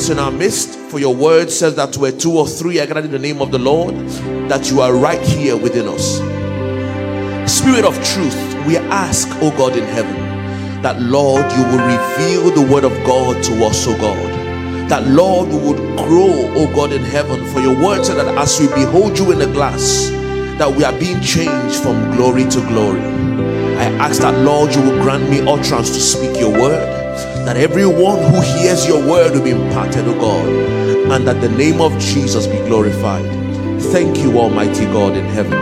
presence in our midst. For your word says that where two or three are gathered in the name of the Lord, that you are right here within us. Spirit of truth, we ask, O God in heaven, that Lord, you will reveal the word of God to us, O God. That Lord, we would grow, O God in heaven. For your word said that as we behold you in the glass, that we are being changed from glory to glory. I ask that Lord, you will grant me utterance to speak your word that everyone who hears your word will be imparted, O God, and that the name of Jesus be glorified. Thank you, Almighty God in heaven.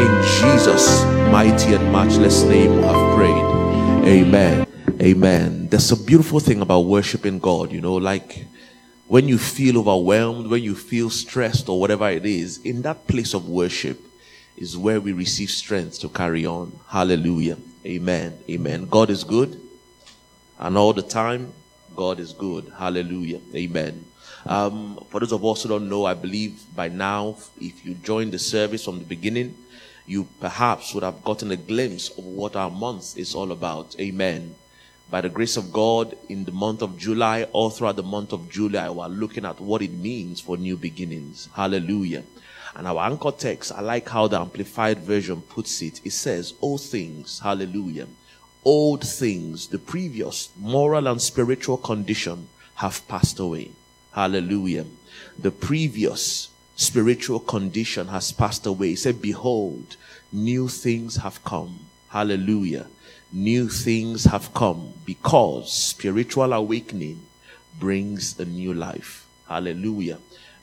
In Jesus' mighty and matchless name, we have prayed. Amen. Amen. There's a beautiful thing about worshiping God, you know, like when you feel overwhelmed, when you feel stressed, or whatever it is, in that place of worship is where we receive strength to carry on. Hallelujah. Amen. Amen. God is good. And all the time, God is good. Hallelujah. Amen. Um, for those of us who don't know, I believe by now, if you joined the service from the beginning, you perhaps would have gotten a glimpse of what our month is all about. Amen. By the grace of God, in the month of July, all throughout the month of July, we're looking at what it means for new beginnings. Hallelujah. And our anchor text, I like how the Amplified Version puts it. It says, All things, hallelujah old things, the previous moral and spiritual condition have passed away. Hallelujah. The previous spiritual condition has passed away. He said, Behold, new things have come. Hallelujah. New things have come because spiritual awakening brings a new life. Hallelujah.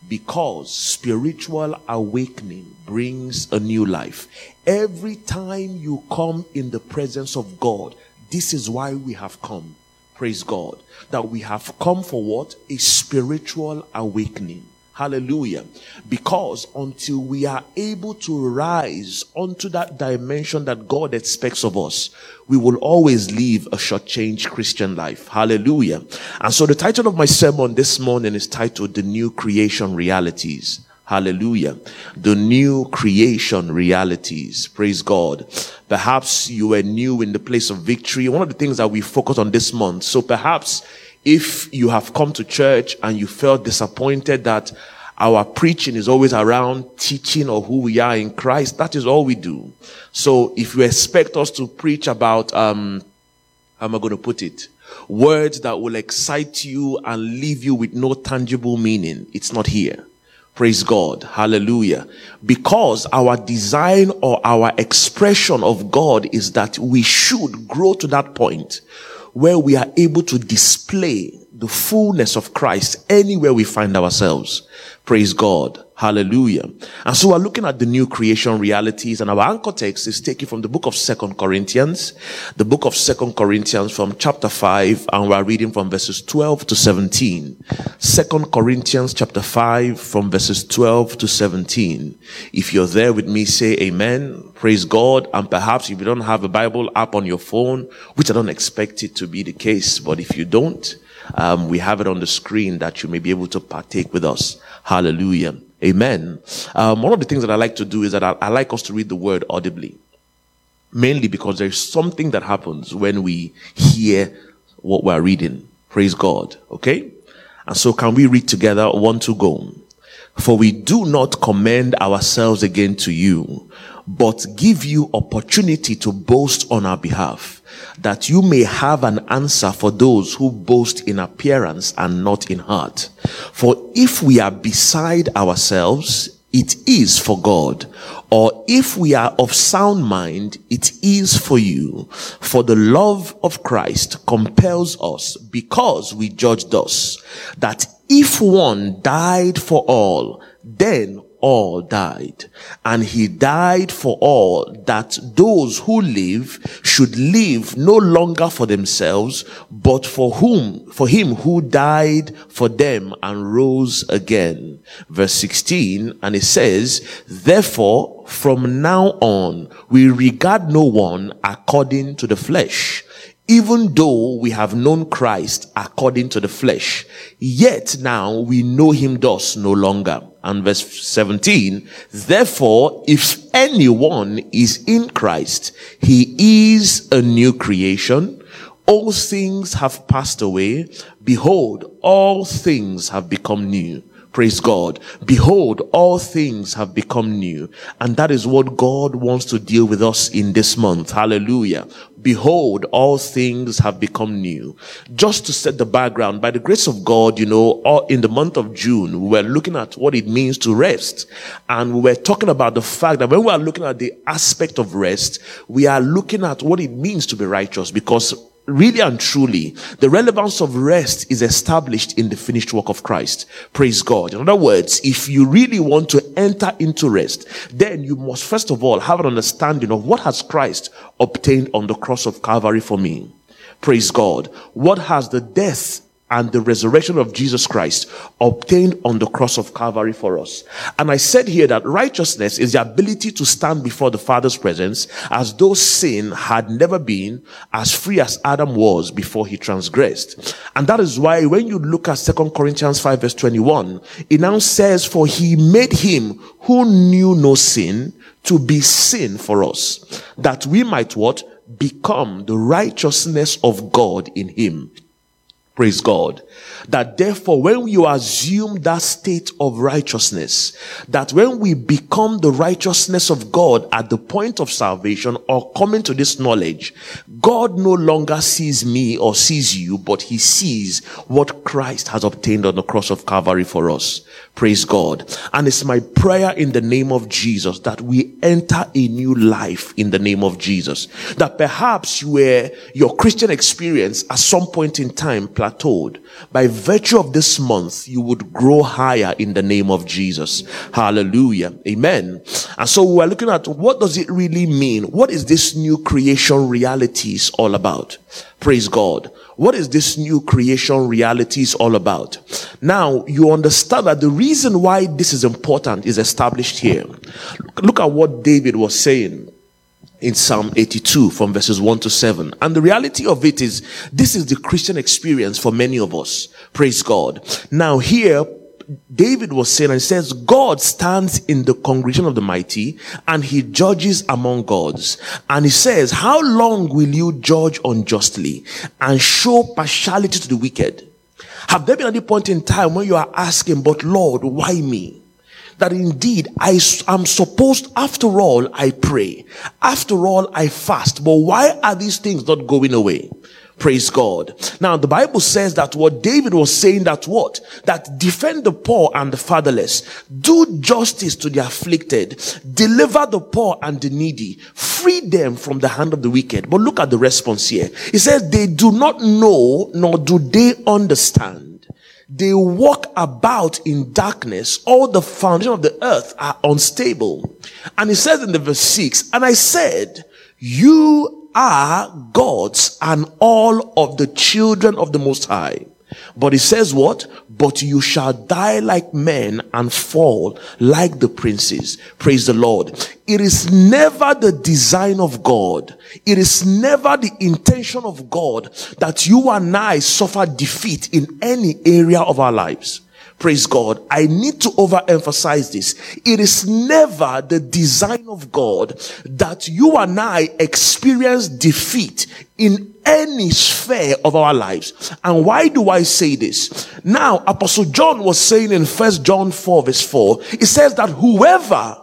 Because spiritual awakening brings a new life. Every time you come in the presence of God, this is why we have come. Praise God. That we have come for what? A spiritual awakening. Hallelujah. Because until we are able to rise onto that dimension that God expects of us, we will always live a short-changed Christian life. Hallelujah. And so the title of my sermon this morning is titled The New Creation Realities. Hallelujah. The new creation realities. Praise God. Perhaps you were new in the place of victory. One of the things that we focus on this month. So perhaps if you have come to church and you felt disappointed that our preaching is always around teaching of who we are in Christ, that is all we do. So if you expect us to preach about, um, how am I going to put it? Words that will excite you and leave you with no tangible meaning, it's not here. Praise God. Hallelujah. Because our design or our expression of God is that we should grow to that point where we are able to display the fullness of Christ anywhere we find ourselves. Praise God. Hallelujah. And so we're looking at the new creation realities and our anchor text is taken from the book of second Corinthians, the book of second Corinthians from chapter 5 and we're reading from verses 12 to 17. Second Corinthians chapter 5 from verses 12 to 17. If you're there with me, say amen. Praise God. And perhaps if you don't have a Bible app on your phone, which I don't expect it to be the case, but if you don't, um, we have it on the screen that you may be able to partake with us. Hallelujah. Amen. Um, one of the things that I like to do is that I, I like us to read the word audibly. Mainly because there's something that happens when we hear what we're reading. Praise God. Okay? And so can we read together one to go? For we do not commend ourselves again to you, but give you opportunity to boast on our behalf, that you may have an answer for those who boast in appearance and not in heart. For if we are beside ourselves, it is for God. Or if we are of sound mind, it is for you. For the love of Christ compels us because we judge thus that if one died for all, then all died. And he died for all that those who live should live no longer for themselves, but for whom, for him who died for them and rose again. Verse 16, and it says, therefore, from now on, we regard no one according to the flesh even though we have known Christ according to the flesh, yet now we know him thus no longer. And verse 17, therefore, if anyone is in Christ, he is a new creation. all things have passed away. Behold, all things have become new. Praise God. Behold, all things have become new. And that is what God wants to deal with us in this month. Hallelujah. Behold, all things have become new. Just to set the background, by the grace of God, you know, in the month of June, we were looking at what it means to rest. And we were talking about the fact that when we are looking at the aspect of rest, we are looking at what it means to be righteous because really and truly, the relevance of rest is established in the finished work of Christ. Praise God. In other words, if you really want to enter into rest, then you must first of all have an understanding of what has Christ obtained on the cross of Calvary for me. Praise God. What has the death and the resurrection of Jesus Christ obtained on the cross of Calvary for us. And I said here that righteousness is the ability to stand before the Father's presence as though sin had never been as free as Adam was before he transgressed. And that is why when you look at 2 Corinthians 5 verse 21, it now says, for he made him who knew no sin to be sin for us, that we might what? Become the righteousness of God in him. Praise God. That therefore, when you assume that state of righteousness, that when we become the righteousness of God at the point of salvation or coming to this knowledge, God no longer sees me or sees you, but he sees what Christ has obtained on the cross of Calvary for us. Praise God. And it's my prayer in the name of Jesus that we enter a new life in the name of Jesus. That perhaps where your Christian experience at some point in time plateaued, by virtue of this month, you would grow higher in the name of Jesus. Hallelujah. Amen. And so we're looking at what does it really mean? What is this new creation realities all about? Praise God. What is this new creation realities all about? Now, you understand that the reason why this is important is established here. Look at what David was saying in Psalm 82 from verses 1 to 7. And the reality of it is, this is the Christian experience for many of us. Praise God. Now here, David was saying, and says, God stands in the congregation of the mighty and he judges among gods. And he says, how long will you judge unjustly and show partiality to the wicked? Have there been any point in time when you are asking, but Lord, why me? That indeed I am supposed, after all, I pray. After all, I fast. But why are these things not going away? Praise God. Now the Bible says that what David was saying that what? That defend the poor and the fatherless, do justice to the afflicted, deliver the poor and the needy, free them from the hand of the wicked. But look at the response here. It says they do not know nor do they understand. They walk about in darkness. All the foundation of the earth are unstable. And he says in the verse six, and I said, you are gods and all of the children of the Most High. But he says what? But you shall die like men and fall like the princes. Praise the Lord. It is never the design of God. It is never the intention of God that you and I suffer defeat in any area of our lives. Praise God. I need to overemphasize this. It is never the design of God that you and I experience defeat in any sphere of our lives. And why do I say this? Now, Apostle John was saying in First John 4 verse 4, it says that whoever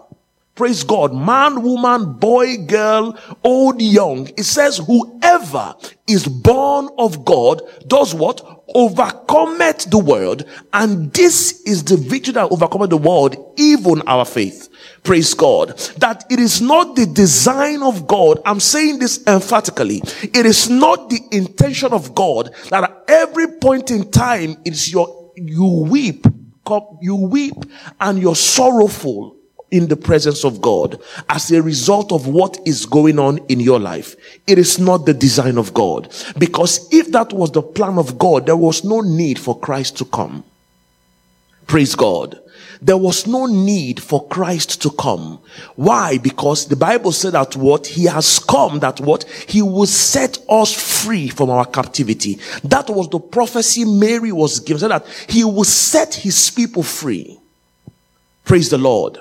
Praise God. Man, woman, boy, girl, old, young. It says whoever is born of God does what? Overcometh the world. And this is the victory that overcometh the world, even our faith. Praise God. That it is not the design of God. I'm saying this emphatically. It is not the intention of God that at every point in time it's your, you weep, you weep and you're sorrowful in the presence of God as a result of what is going on in your life. It is not the design of God. Because if that was the plan of God, there was no need for Christ to come. Praise God. There was no need for Christ to come. Why? Because the Bible said that what he has come, that what he will set us free from our captivity. That was the prophecy Mary was given, that he will set his people free. Praise the Lord.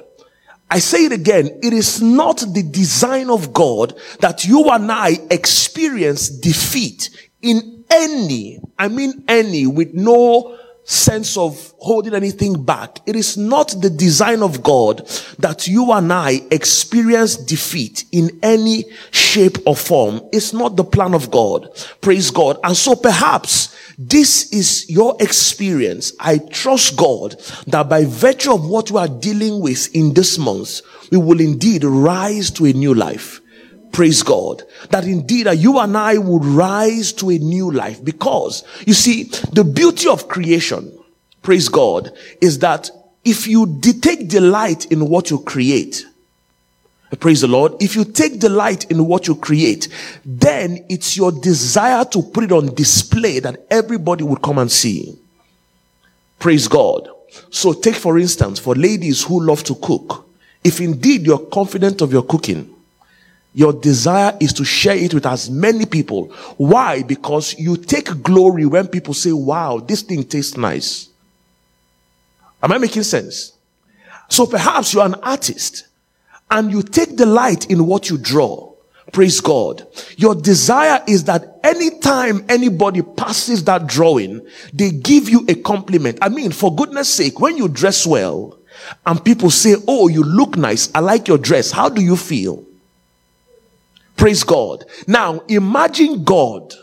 I say it again, it is not the design of God that you and I experience defeat in any, I mean any, with no sense of holding anything back. It is not the design of God that you and I experience defeat in any shape or form. It's not the plan of God. Praise God. And so perhaps this is your experience. I trust God that by virtue of what we are dealing with in this month, we will indeed rise to a new life. Praise God. That indeed that you and I would rise to a new life because you see, the beauty of creation, praise God, is that if you take delight in what you create, praise the Lord, if you take delight in what you create, then it's your desire to put it on display that everybody would come and see. Praise God. So take for instance, for ladies who love to cook, if indeed you're confident of your cooking, your desire is to share it with as many people. Why? Because you take glory when people say, wow, this thing tastes nice. Am I making sense? So perhaps you're an artist and you take delight in what you draw. Praise God. Your desire is that anytime anybody passes that drawing, they give you a compliment. I mean, for goodness sake, when you dress well and people say, Oh, you look nice. I like your dress. How do you feel? Praise God. Now imagine God.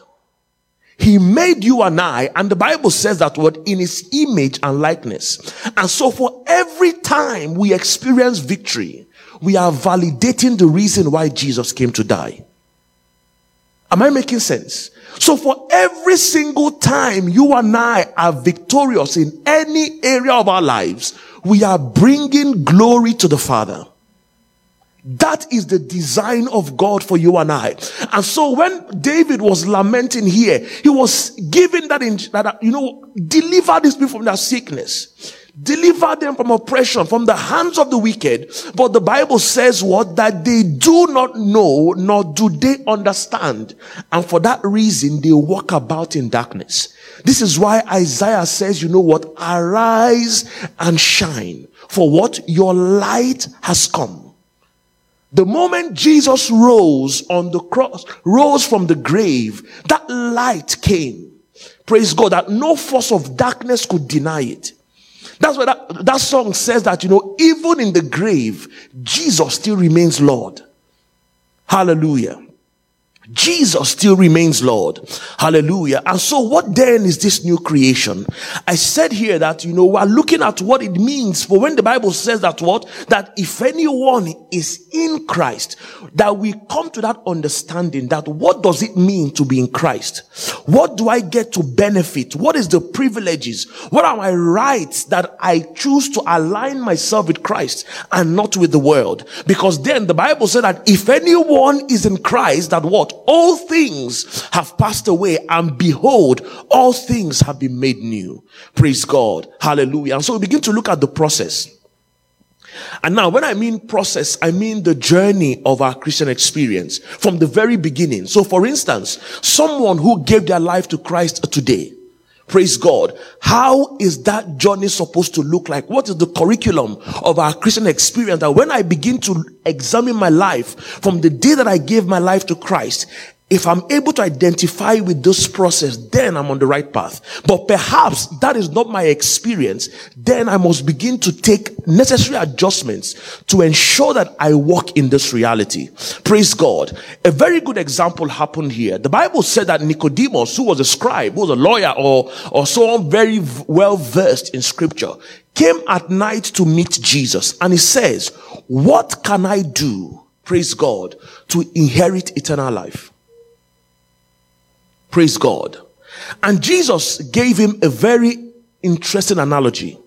He made you and I, and the Bible says that word in his image and likeness. And so for every time we experience victory, we are validating the reason why Jesus came to die. Am I making sense? So for every single time you and I are victorious in any area of our lives, we are bringing glory to the Father. That is the design of God for you and I. And so when David was lamenting here, he was giving that, in, that you know, deliver these people from their sickness. Deliver them from oppression, from the hands of the wicked. But the Bible says what? That they do not know, nor do they understand. And for that reason, they walk about in darkness. This is why Isaiah says, you know what? Arise and shine. For what? Your light has come. The moment Jesus rose on the cross, rose from the grave, that light came. Praise God that no force of darkness could deny it. That's what that, that song says that, you know, even in the grave, Jesus still remains Lord. Hallelujah. Jesus still remains Lord. Hallelujah. And so what then is this new creation? I said here that, you know, we're looking at what it means for when the Bible says that what? That if anyone is in Christ, that we come to that understanding that what does it mean to be in Christ? What do I get to benefit? What is the privileges? What are my rights that I choose to align myself with Christ and not with the world? Because then the Bible said that if anyone is in Christ, that what? All things have passed away and behold, all things have been made new. Praise God. Hallelujah. And so we begin to look at the process. And now, when I mean process, I mean the journey of our Christian experience from the very beginning. So, for instance, someone who gave their life to Christ today, Praise God. How is that journey supposed to look like? What is the curriculum of our Christian experience that when I begin to examine my life from the day that I gave my life to Christ, if I'm able to identify with this process, then I'm on the right path. But perhaps that is not my experience. Then I must begin to take necessary adjustments to ensure that I walk in this reality. Praise God. A very good example happened here. The Bible said that Nicodemus, who was a scribe, who was a lawyer or, or someone very well versed in scripture, came at night to meet Jesus. And he says, what can I do? Praise God to inherit eternal life. Praise God. And Jesus gave him a very interesting analogy.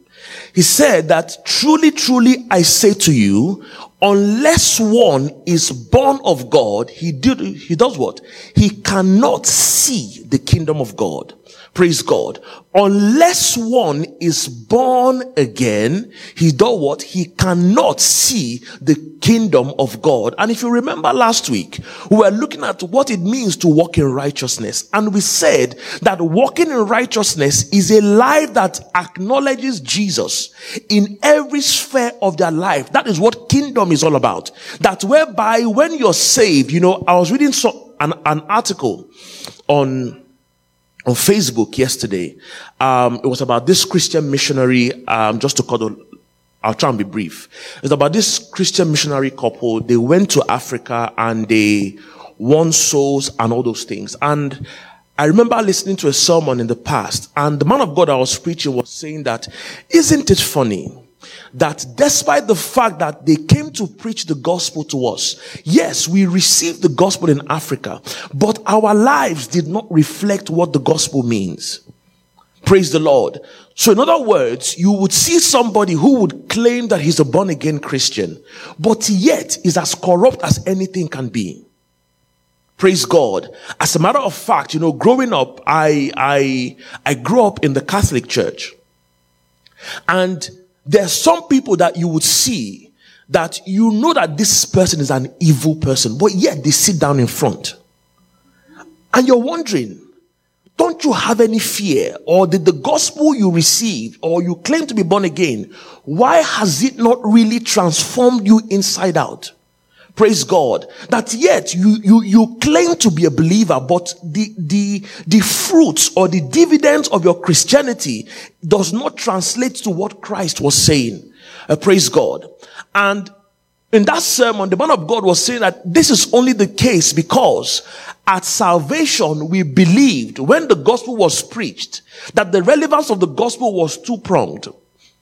He said that truly, truly, I say to you, unless one is born of God, he did, he does what? He cannot see the kingdom of God. Praise God. Unless one is born again, he does what? He cannot see the kingdom of God. And if you remember last week, we were looking at what it means to walk in righteousness. And we said that walking in righteousness is a life that acknowledges Jesus in every sphere of their life. That is what kingdom is all about. That whereby when you're saved, you know, I was reading so, an, an article on on Facebook yesterday. Um, it was about this Christian missionary, um, just to cut I'll try and be brief. It's about this Christian missionary couple. They went to Africa and they won souls and all those things. And I remember listening to a sermon in the past and the man of God I was preaching was saying that, isn't it funny that despite the fact that they came to preach the gospel to us, yes, we received the gospel in Africa, but our lives did not reflect what the gospel means. Praise the Lord. So in other words, you would see somebody who would claim that he's a born again Christian, but yet is as corrupt as anything can be. Praise God. As a matter of fact, you know, growing up, I, I, I grew up in the Catholic Church. And there are some people that you would see that you know that this person is an evil person, but yet they sit down in front. And you're wondering, don't you have any fear? Or did the gospel you received or you claim to be born again, why has it not really transformed you inside out? Praise God. That yet you, you, you claim to be a believer, but the, the, the fruits or the dividends of your Christianity does not translate to what Christ was saying. Uh, praise God. And in that sermon, the man of God was saying that this is only the case because at salvation, we believed when the gospel was preached that the relevance of the gospel was two pronged.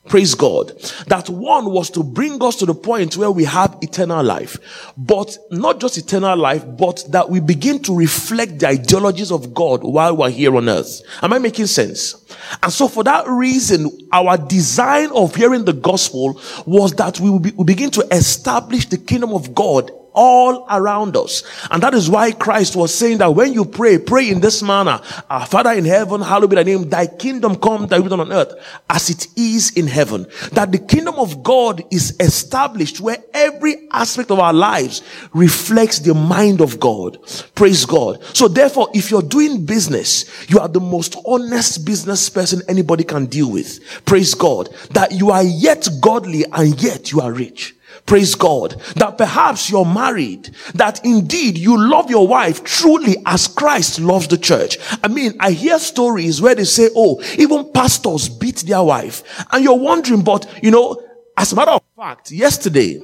Praise God. That one was to bring us to the point where we have eternal life. But not just eternal life, but that we begin to reflect the ideologies of God while we're here on earth. Am I making sense? And so for that reason, our design of hearing the gospel was that we will be, we begin to establish the kingdom of God all around us. And that is why Christ was saying that when you pray, pray in this manner. Our Father in heaven, hallowed be thy name. Thy kingdom come, thy will done on earth as it is in heaven. That the kingdom of God is established where every aspect of our lives reflects the mind of God. Praise God. So therefore, if you're doing business, you are the most honest business person anybody can deal with. Praise God. That you are yet godly and yet you are rich. Praise God. That perhaps you're married. That indeed you love your wife truly as Christ loves the church. I mean, I hear stories where they say, oh, even pastors beat their wife. And you're wondering, but you know, as a matter of fact, yesterday,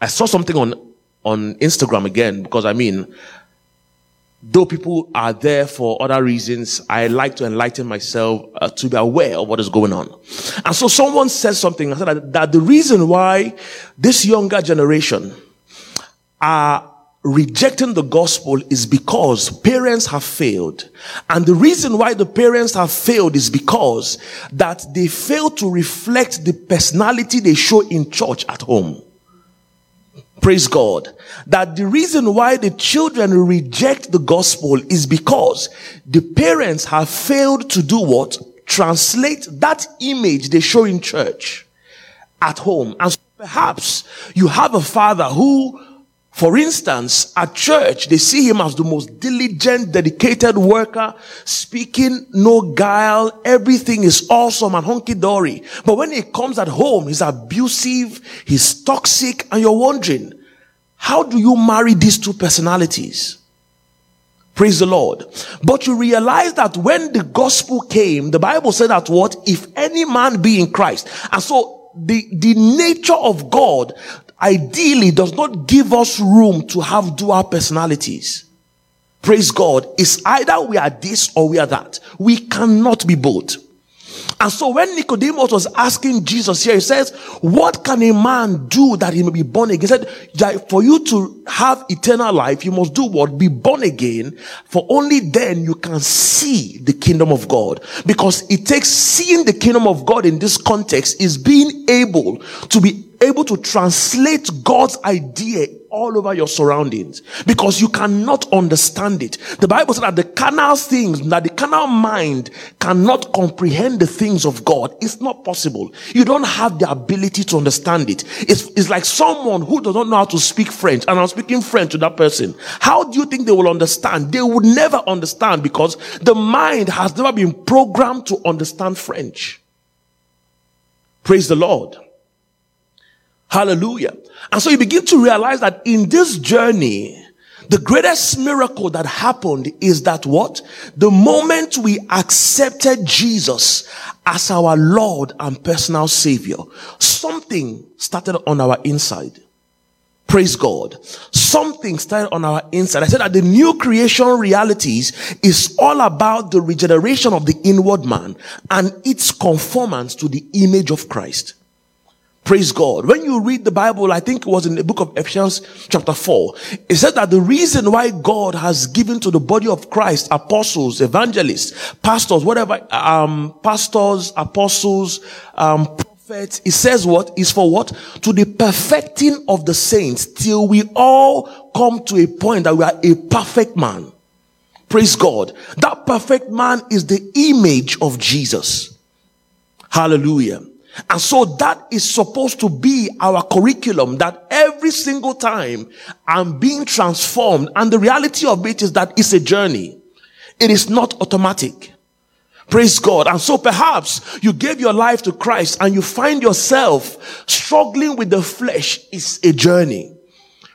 I saw something on, on Instagram again, because I mean, though people are there for other reasons, I like to enlighten myself uh, to be aware of what is going on. And so someone said something, I said that, that the reason why this younger generation are rejecting the gospel is because parents have failed. And the reason why the parents have failed is because that they fail to reflect the personality they show in church at home. Praise God. That the reason why the children reject the gospel is because the parents have failed to do what? Translate that image they show in church at home. And so perhaps you have a father who for instance, at church, they see him as the most diligent, dedicated worker, speaking no guile. Everything is awesome and hunky dory. But when he comes at home, he's abusive, he's toxic, and you're wondering, how do you marry these two personalities? Praise the Lord. But you realize that when the gospel came, the Bible said that what? If any man be in Christ. And so the, the nature of God ideally does not give us room to have dual personalities. Praise God. It's either we are this or we are that. We cannot be both. And so when Nicodemus was asking Jesus here, he says, what can a man do that he may be born again? He said, that for you to have eternal life, you must do what? Be born again. For only then you can see the kingdom of God. Because it takes seeing the kingdom of God in this context is being able to be able to translate God's idea all over your surroundings because you cannot understand it. The Bible says that the carnal things, that the carnal mind cannot comprehend the things of God. It's not possible. You don't have the ability to understand it. It's, it's like someone who does not know how to speak French and I'm speaking French to that person. How do you think they will understand? They would never understand because the mind has never been programmed to understand French. Praise the Lord. Hallelujah. And so you begin to realize that in this journey, The greatest miracle that happened is that what? The moment we accepted Jesus as our Lord and personal Savior, something started on our inside. Praise God. Something started on our inside. I said that the new creation realities is all about the regeneration of the inward man and its conformance to the image of Christ. Praise God. When you read the Bible, I think it was in the book of Ephesians chapter 4, it said that the reason why God has given to the body of Christ apostles, evangelists, pastors, whatever, um, pastors, apostles, um, prophets, it says what is for what? To the perfecting of the saints till we all come to a point that we are a perfect man. Praise God. That perfect man is the image of Jesus. Hallelujah. And so that is supposed to be our curriculum that every single time I'm being transformed. And the reality of it is that it's a journey. It is not automatic. Praise God. And so perhaps you gave your life to Christ and you find yourself struggling with the flesh. It's a journey.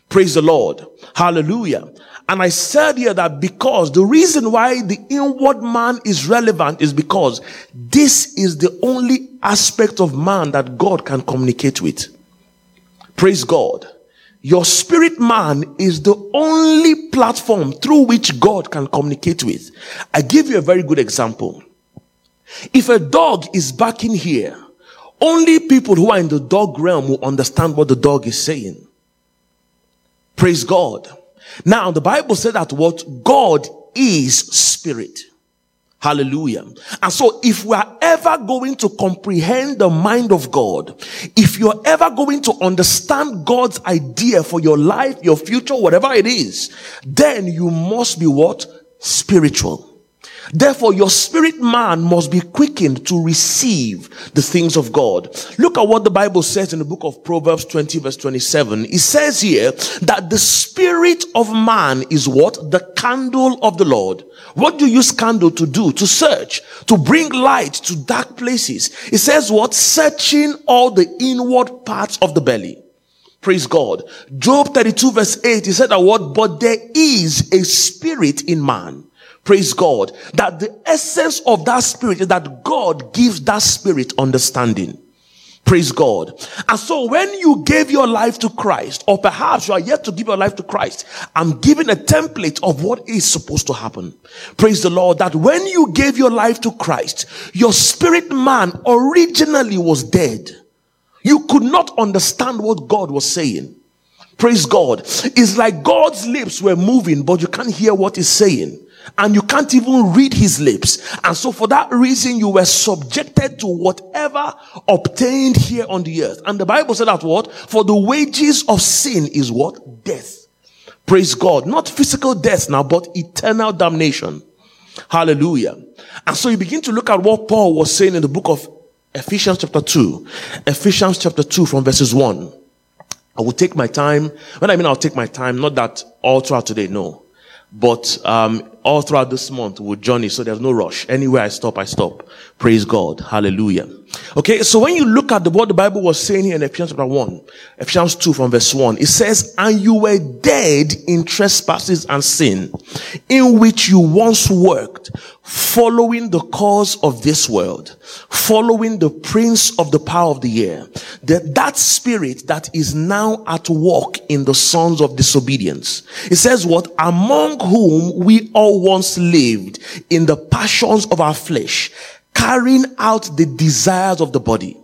Praise the Lord. Hallelujah. And I said here that because the reason why the inward man is relevant is because this is the only aspect of man that God can communicate with. Praise God. Your spirit man is the only platform through which God can communicate with. I give you a very good example. If a dog is barking here, only people who are in the dog realm will understand what the dog is saying. Praise God. Now, the Bible said that what God is spirit. Hallelujah. And so if we are ever going to comprehend the mind of God, if you're ever going to understand God's idea for your life, your future, whatever it is, then you must be what? Spiritual. Therefore, your spirit man must be quickened to receive the things of God. Look at what the Bible says in the book of Proverbs 20 verse 27. It says here that the spirit of man is what? The candle of the Lord. What do you use candle to do? To search, to bring light to dark places. It says what? Searching all the inward parts of the belly. Praise God. Job 32 verse 8, he said that what? But there is a spirit in man Praise God. That the essence of that spirit is that God gives that spirit understanding. Praise God. And so when you gave your life to Christ, or perhaps you are yet to give your life to Christ, I'm giving a template of what is supposed to happen. Praise the Lord that when you gave your life to Christ, your spirit man originally was dead. You could not understand what God was saying. Praise God. It's like God's lips were moving, but you can't hear what he's saying and you can't even read his lips. And so for that reason, you were subjected to whatever obtained here on the earth. And the Bible said that what? For the wages of sin is what? Death. Praise God. Not physical death now, but eternal damnation. Hallelujah. And so you begin to look at what Paul was saying in the book of Ephesians chapter 2. Ephesians chapter 2 from verses 1. I will take my time. When I mean I'll take my time, not that all throughout today, no. But um, all throughout this month with Johnny, so there's no rush. Anywhere I stop, I stop. Praise God. Hallelujah. Okay, so when you look at the, what the Bible was saying here in Ephesians chapter 1, Ephesians 2 from verse 1, it says, And you were dead in trespasses and sin, in which you once worked, following the cause of this world, following the prince of the power of the air, that, that spirit that is now at work in the sons of disobedience. It says what? Among whom we all once lived in the passions of our flesh, carrying out the desires of the body.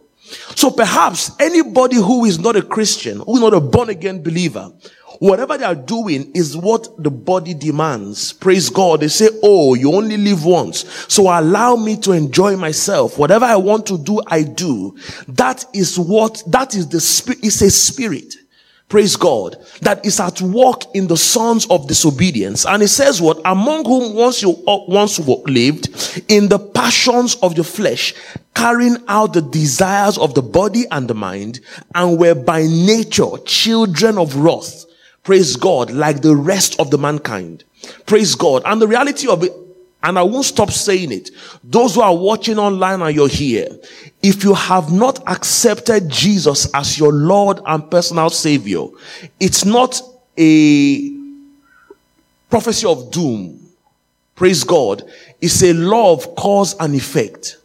So perhaps anybody who is not a Christian, who is not a born again believer, whatever they are doing is what the body demands. Praise God. They say, Oh, you only live once. So allow me to enjoy myself. Whatever I want to do, I do. That is what, that is the spirit, it's a spirit. Praise God. That is at work in the sons of disobedience. And it says what? Among whom once you uh, once lived in the passions of the flesh, carrying out the desires of the body and the mind, and were by nature children of wrath. Praise God, like the rest of the mankind. Praise God. And the reality of it, and I won't stop saying it. Those who are watching online and you're here, if you have not accepted Jesus as your Lord and personal Savior, it's not a prophecy of doom. Praise God. It's a law of cause and effect.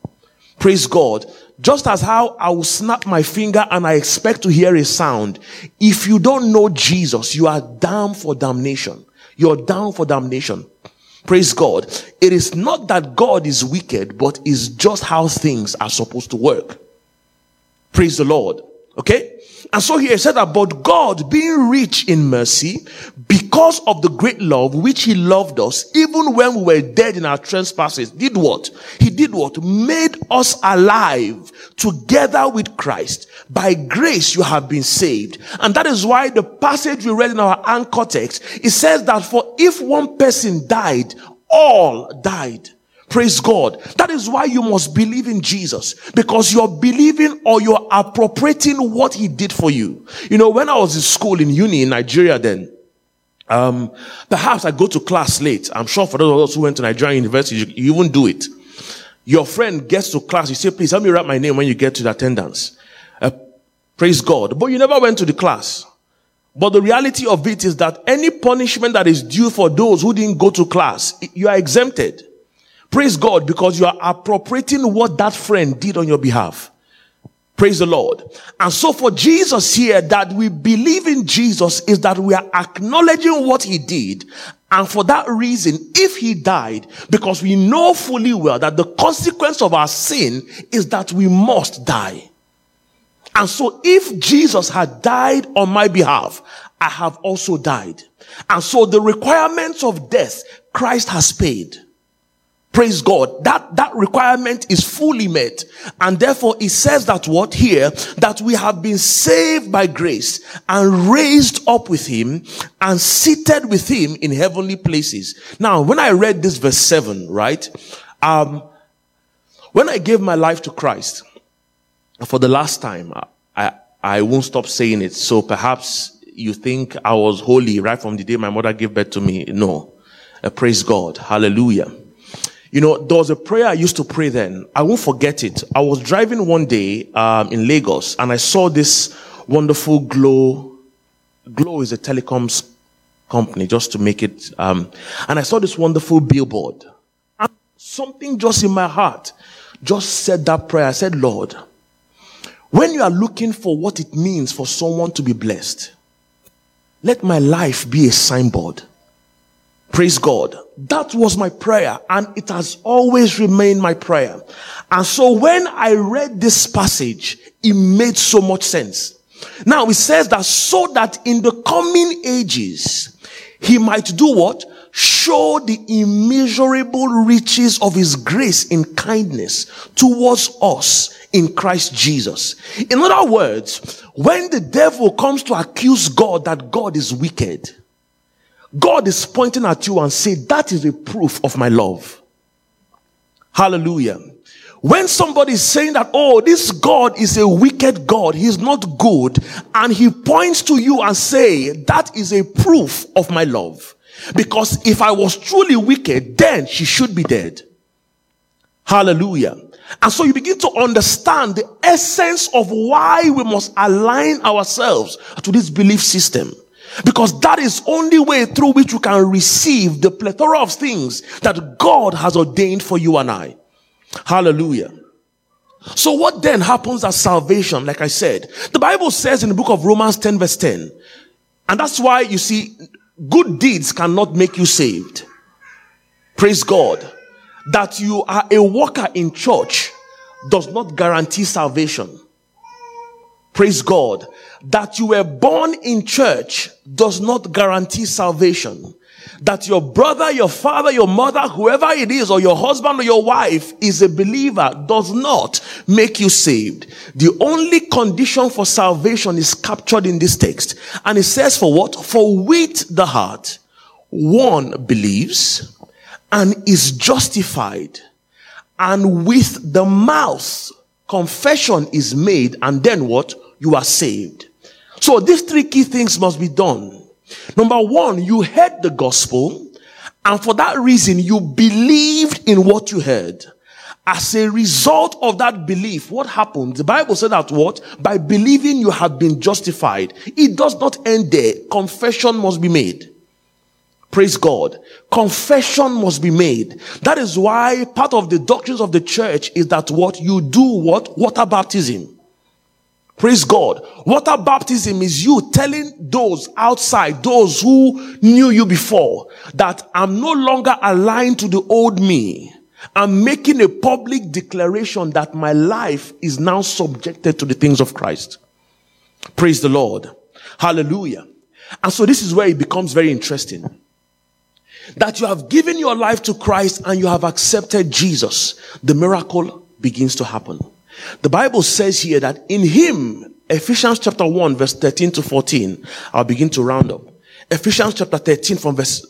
Praise God. Just as how I will snap my finger and I expect to hear a sound. If you don't know Jesus, you are down for damnation. You're down for damnation. Praise God. It is not that God is wicked, but is just how things are supposed to work. Praise the Lord. Okay? And so he said about God being rich in mercy because of the great love which he loved us, even when we were dead in our trespasses, did what? He did what? Made us alive together with Christ. By grace you have been saved. And that is why the passage we read in our anchor text, it says that for if one person died, all died. Praise God. That is why you must believe in Jesus because you're believing or you're appropriating what he did for you. You know, when I was in school in uni in Nigeria then, um, perhaps I go to class late. I'm sure for those of us who went to Nigerian university, you, you even do it. Your friend gets to class, you say, please help me write my name when you get to the attendance. Uh, praise God. But you never went to the class. But the reality of it is that any punishment that is due for those who didn't go to class, you are exempted. Praise God because you are appropriating what that friend did on your behalf. Praise the Lord. And so for Jesus here, that we believe in Jesus is that we are acknowledging what he did. And for that reason, if he died, because we know fully well that the consequence of our sin is that we must die. And so if Jesus had died on my behalf, I have also died. And so the requirements of death, Christ has paid. Praise God. That, that requirement is fully met. And therefore it says that what here? That we have been saved by grace and raised up with him and seated with him in heavenly places. Now, when I read this verse 7, right? Um, when I gave my life to Christ for the last time, I, I won't stop saying it. So perhaps you think I was holy right from the day my mother gave birth to me. No. Uh, praise God. Hallelujah. You know, there was a prayer I used to pray then. I won't forget it. I was driving one day um, in Lagos and I saw this wonderful Glo. Glo is a telecoms company, just to make it. Um, and I saw this wonderful billboard. And something just in my heart just said that prayer. I said, Lord, when you are looking for what it means for someone to be blessed, let my life be a signboard Praise God. That was my prayer and it has always remained my prayer. And so when I read this passage, it made so much sense. Now it says that so that in the coming ages, he might do what? Show the immeasurable riches of his grace in kindness towards us in Christ Jesus. In other words, when the devil comes to accuse God that God is wicked, God is pointing at you and say, that is a proof of my love. Hallelujah. When somebody is saying that, oh, this God is a wicked God, he's not good, and he points to you and say, that is a proof of my love. Because if I was truly wicked, then she should be dead. Hallelujah. And so you begin to understand the essence of why we must align ourselves to this belief system. Because that is only way through which you can receive the plethora of things that God has ordained for you and I. Hallelujah. So what then happens at salvation? Like I said, the Bible says in the book of Romans 10 verse 10, and that's why you see, good deeds cannot make you saved. Praise God. That you are a worker in church does not guarantee salvation. Praise God. That you were born in church does not guarantee salvation. That your brother, your father, your mother, whoever it is, or your husband or your wife is a believer does not make you saved. The only condition for salvation is captured in this text. And it says for what? For with the heart, one believes and is justified. And with the mouth, confession is made. And then what? You are saved. So these three key things must be done. Number one, you heard the gospel and for that reason you believed in what you heard. As a result of that belief, what happened? The Bible said that what? By believing you have been justified. It does not end there. Confession must be made. Praise God. Confession must be made. That is why part of the doctrines of the church is that what you do what? Water baptism. Praise God. Water baptism is you telling those outside, those who knew you before, that I'm no longer aligned to the old me. I'm making a public declaration that my life is now subjected to the things of Christ. Praise the Lord. Hallelujah. And so this is where it becomes very interesting that you have given your life to Christ and you have accepted Jesus, the miracle begins to happen. The Bible says here that in him, Ephesians chapter 1 verse 13 to 14, I'll begin to round up. Ephesians chapter 13 from verse,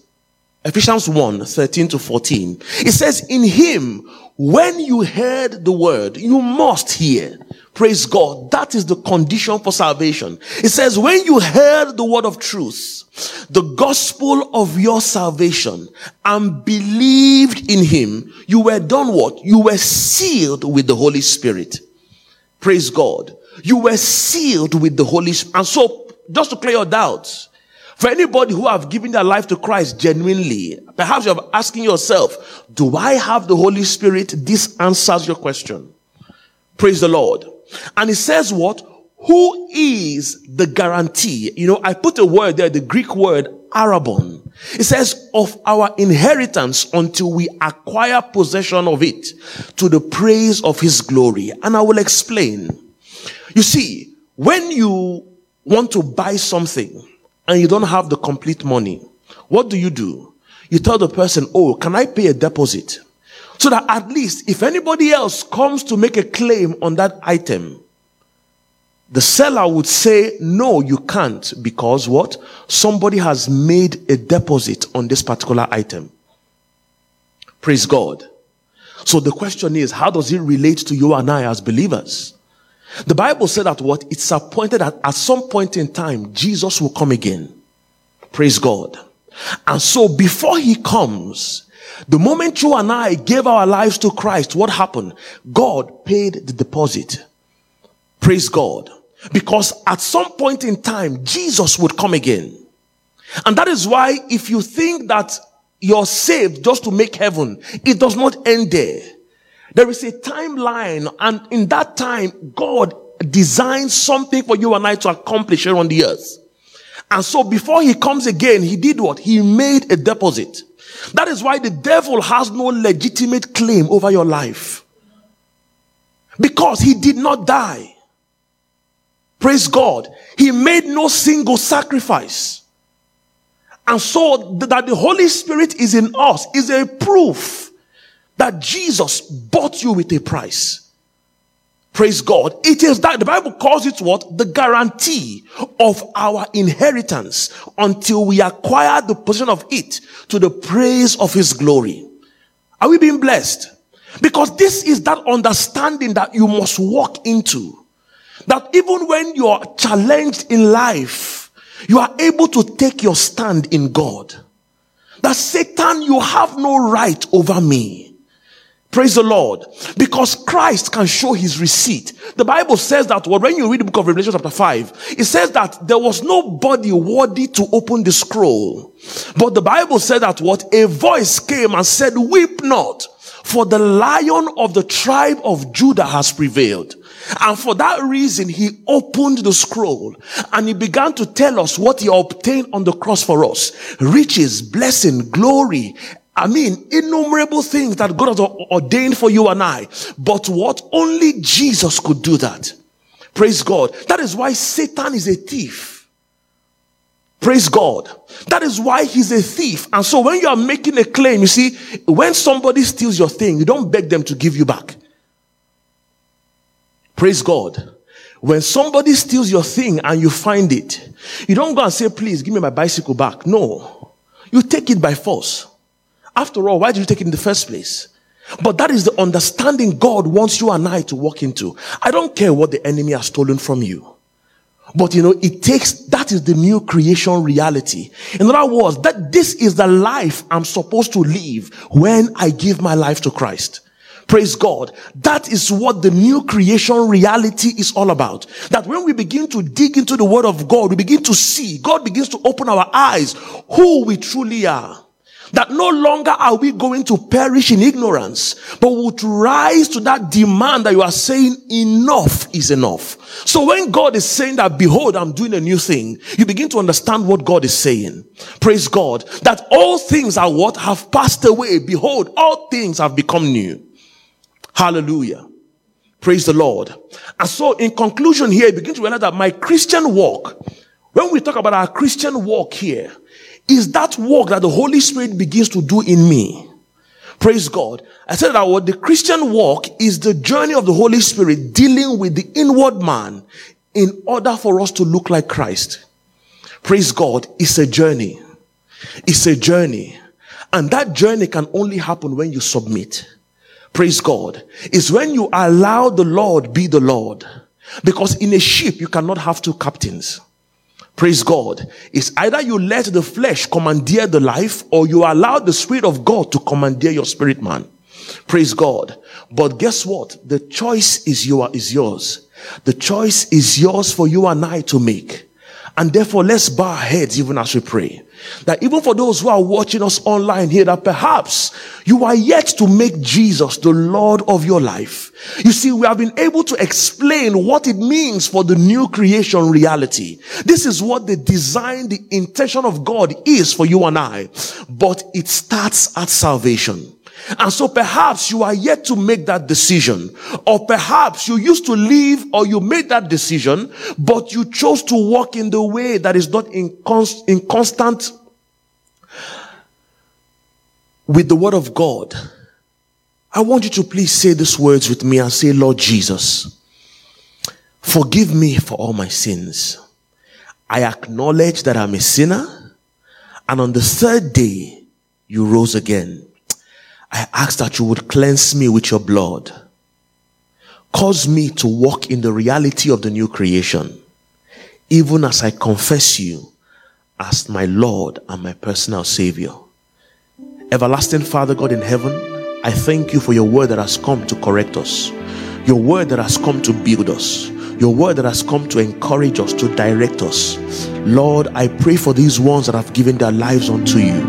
Ephesians 1, 13 to 14. It says, in him, when you heard the word, you must hear. Praise God. That is the condition for salvation. It says, when you heard the word of truth, the gospel of your salvation and believed in him, you were done what? You were sealed with the Holy Spirit. Praise God. You were sealed with the Holy Spirit. And so, just to clear your doubts, for anybody who have given their life to Christ genuinely, perhaps you're asking yourself, do I have the Holy Spirit? This answers your question. Praise the Lord. And it says what? Who is the guarantee? You know, I put a word there, the Greek word arrabon. It says of our inheritance until we acquire possession of it to the praise of his glory. And I will explain. You see, when you want to buy something and you don't have the complete money, what do you do? You tell the person, Oh, can I pay a deposit? So that at least if anybody else comes to make a claim on that item, the seller would say, no, you can't because what? Somebody has made a deposit on this particular item. Praise God. So the question is, how does it relate to you and I as believers? The Bible said that what? It's appointed that at some point in time, Jesus will come again. Praise God. And so before he comes, the moment you and I gave our lives to Christ, what happened? God paid the deposit. Praise God. Because at some point in time, Jesus would come again. And that is why if you think that you're saved just to make heaven, it does not end there. There is a timeline and in that time, God designed something for you and I to accomplish here on the earth. And so before he comes again, he did what? He made a deposit. That is why the devil has no legitimate claim over your life. Because he did not die. Praise God. He made no single sacrifice. And so that the Holy Spirit is in us is a proof that Jesus bought you with a price. Praise God. It is that the Bible calls it what? The guarantee of our inheritance until we acquire the possession of it to the praise of his glory. Are we being blessed? Because this is that understanding that you must walk into. That even when you are challenged in life, you are able to take your stand in God. That Satan, you have no right over me. Praise the Lord. Because Christ can show his receipt. The Bible says that when you read the book of Revelation chapter 5, it says that there was nobody worthy to open the scroll. But the Bible said that what a voice came and said, weep not, for the lion of the tribe of Judah has prevailed. And for that reason, he opened the scroll and he began to tell us what he obtained on the cross for us. Riches, blessing, glory, I mean, innumerable things that God has ordained for you and I. But what? Only Jesus could do that. Praise God. That is why Satan is a thief. Praise God. That is why he's a thief. And so when you are making a claim, you see, when somebody steals your thing, you don't beg them to give you back. Praise God. When somebody steals your thing and you find it, you don't go and say, please give me my bicycle back. No. You take it by force. After all, why did you take it in the first place? But that is the understanding God wants you and I to walk into. I don't care what the enemy has stolen from you. But you know, it takes, that is the new creation reality. In other words, that this is the life I'm supposed to live when I give my life to Christ. Praise God. That is what the new creation reality is all about. That when we begin to dig into the word of God, we begin to see, God begins to open our eyes who we truly are. That no longer are we going to perish in ignorance, but would rise to that demand that you are saying enough is enough. So when God is saying that, behold, I'm doing a new thing, you begin to understand what God is saying. Praise God. That all things are what have passed away. Behold, all things have become new. Hallelujah. Praise the Lord. And so in conclusion here, you begin to realize that my Christian walk, when we talk about our Christian walk here, is that work that the Holy Spirit begins to do in me. Praise God. I said that what the Christian walk is the journey of the Holy Spirit dealing with the inward man in order for us to look like Christ. Praise God. It's a journey. It's a journey. And that journey can only happen when you submit. Praise God. It's when you allow the Lord be the Lord. Because in a ship, you cannot have two captains. Praise God. It's either you let the flesh commandeer the life or you allow the Spirit of God to commandeer your spirit man. Praise God. But guess what? The choice is, your, is yours. The choice is yours for you and I to make. And therefore, let's bow our heads even as we pray. That even for those who are watching us online here, that perhaps you are yet to make Jesus the Lord of your life. You see, we have been able to explain what it means for the new creation reality. This is what the design, the intention of God is for you and I. But it starts at salvation. And so perhaps you are yet to make that decision. Or perhaps you used to live or you made that decision, but you chose to walk in the way that is not in, const- in constant with the word of God. I want you to please say these words with me and say, Lord Jesus, forgive me for all my sins. I acknowledge that I'm a sinner. And on the third day, you rose again. I ask that you would cleanse me with your blood. Cause me to walk in the reality of the new creation, even as I confess you as my Lord and my personal Savior. Everlasting Father God in heaven, I thank you for your word that has come to correct us, your word that has come to build us, your word that has come to encourage us, to direct us. Lord, I pray for these ones that have given their lives unto you,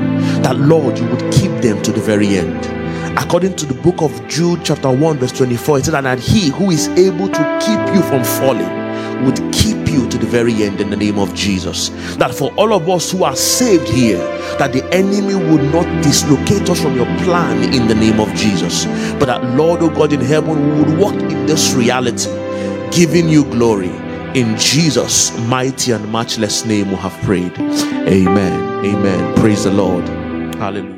that Lord, you would keep them to the very end according to the book of Jude, chapter 1, verse 24, it says, And he who is able to keep you from falling would keep you to the very end in the name of Jesus. That for all of us who are saved here, that the enemy would not dislocate us from your plan in the name of Jesus. But that Lord, oh God in heaven, we would walk in this reality, giving you glory. In Jesus' mighty and matchless name, we have prayed. Amen. Amen. Praise the Lord. Hallelujah.